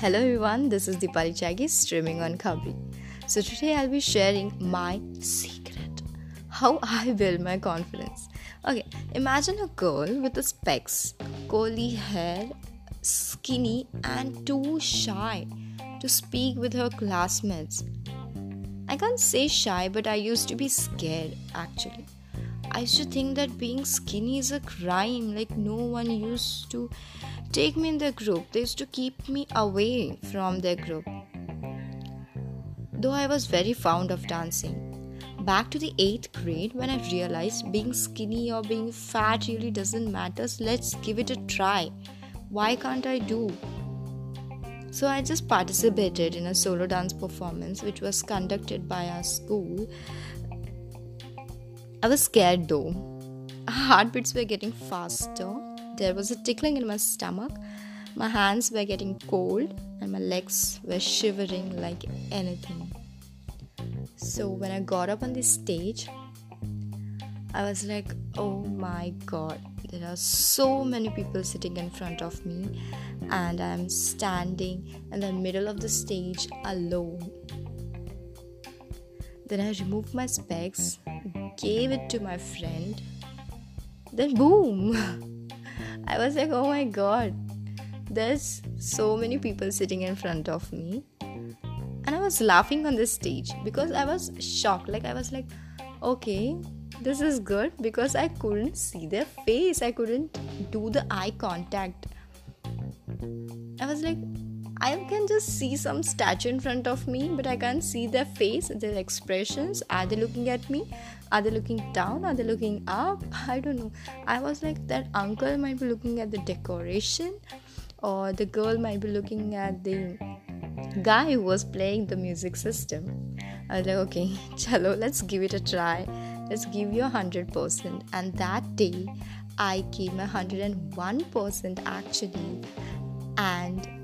Hello everyone, this is Dipali Chagi streaming on Khabri. So today I'll be sharing my secret. How I build my confidence. Okay, imagine a girl with a specs, curly hair, skinny and too shy to speak with her classmates. I can't say shy, but I used to be scared actually. I used to think that being skinny is a crime, like no one used to take me in their group. They used to keep me away from their group. Though I was very fond of dancing. Back to the 8th grade when I realized being skinny or being fat really doesn't matter. So let's give it a try. Why can't I do? So I just participated in a solo dance performance which was conducted by our school. I was scared though. Heartbeats were getting faster there was a tickling in my stomach. My hands were getting cold and my legs were shivering like anything. So when I got up on the stage, I was like, oh my god, there are so many people sitting in front of me, and I'm standing in the middle of the stage alone. Then I removed my specs, gave it to my friend, then boom! I was like, oh my god, there's so many people sitting in front of me. And I was laughing on this stage because I was shocked. Like, I was like, okay, this is good because I couldn't see their face, I couldn't do the eye contact. I was like, I can just see some statue in front of me, but I can't see their face, their expressions. Are they looking at me? Are they looking down? Are they looking up? I don't know. I was like, that uncle might be looking at the decoration, or the girl might be looking at the guy who was playing the music system. I was like, okay, chalo, let's give it a try. Let's give you a hundred percent. And that day, I one percent actually, and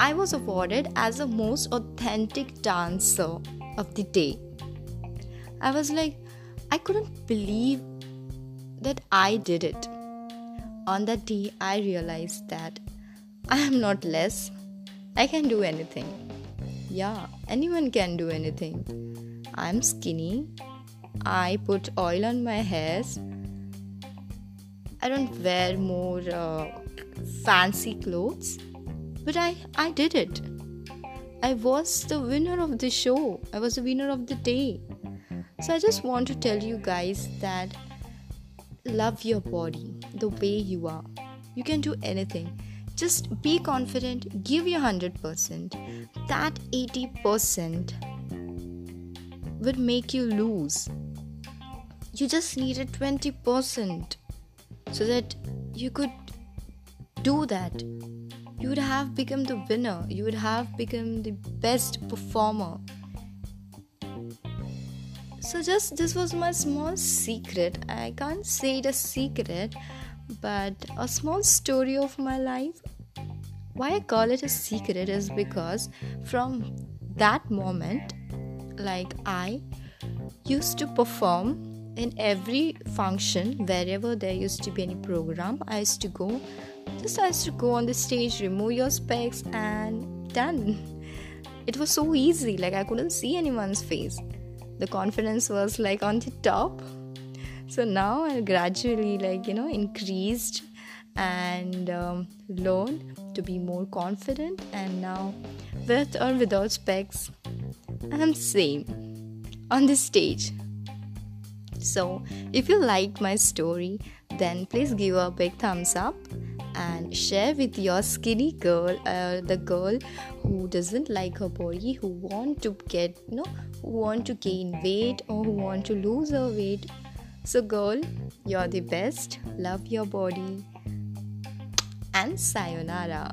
I was awarded as the most authentic dancer of the day. I was like, I couldn't believe that I did it. On that day, I realized that I am not less. I can do anything. Yeah, anyone can do anything. I'm skinny. I put oil on my hairs. I don't wear more uh, fancy clothes. But I, I did it. I was the winner of the show. I was the winner of the day. So I just want to tell you guys that love your body the way you are. You can do anything. Just be confident, give your 100%. That 80% would make you lose. You just needed 20% so that you could do that you would have become the winner, you would have become the best performer. So, just this was my small secret. I can't say it a secret, but a small story of my life. Why I call it a secret is because from that moment, like I used to perform in every function wherever there used to be any program i used to go just has to go on the stage, remove your specs, and done. It was so easy, like I couldn't see anyone's face. The confidence was like on the top. So now I gradually, like, you know, increased and um, learned to be more confident. And now, with or without specs, I'm same on the stage. So, if you liked my story, then please give a big thumbs up and share with your skinny girl uh, the girl who doesn't like her body who want to get you know who want to gain weight or who want to lose her weight. So girl you're the best. Love your body. And sayonara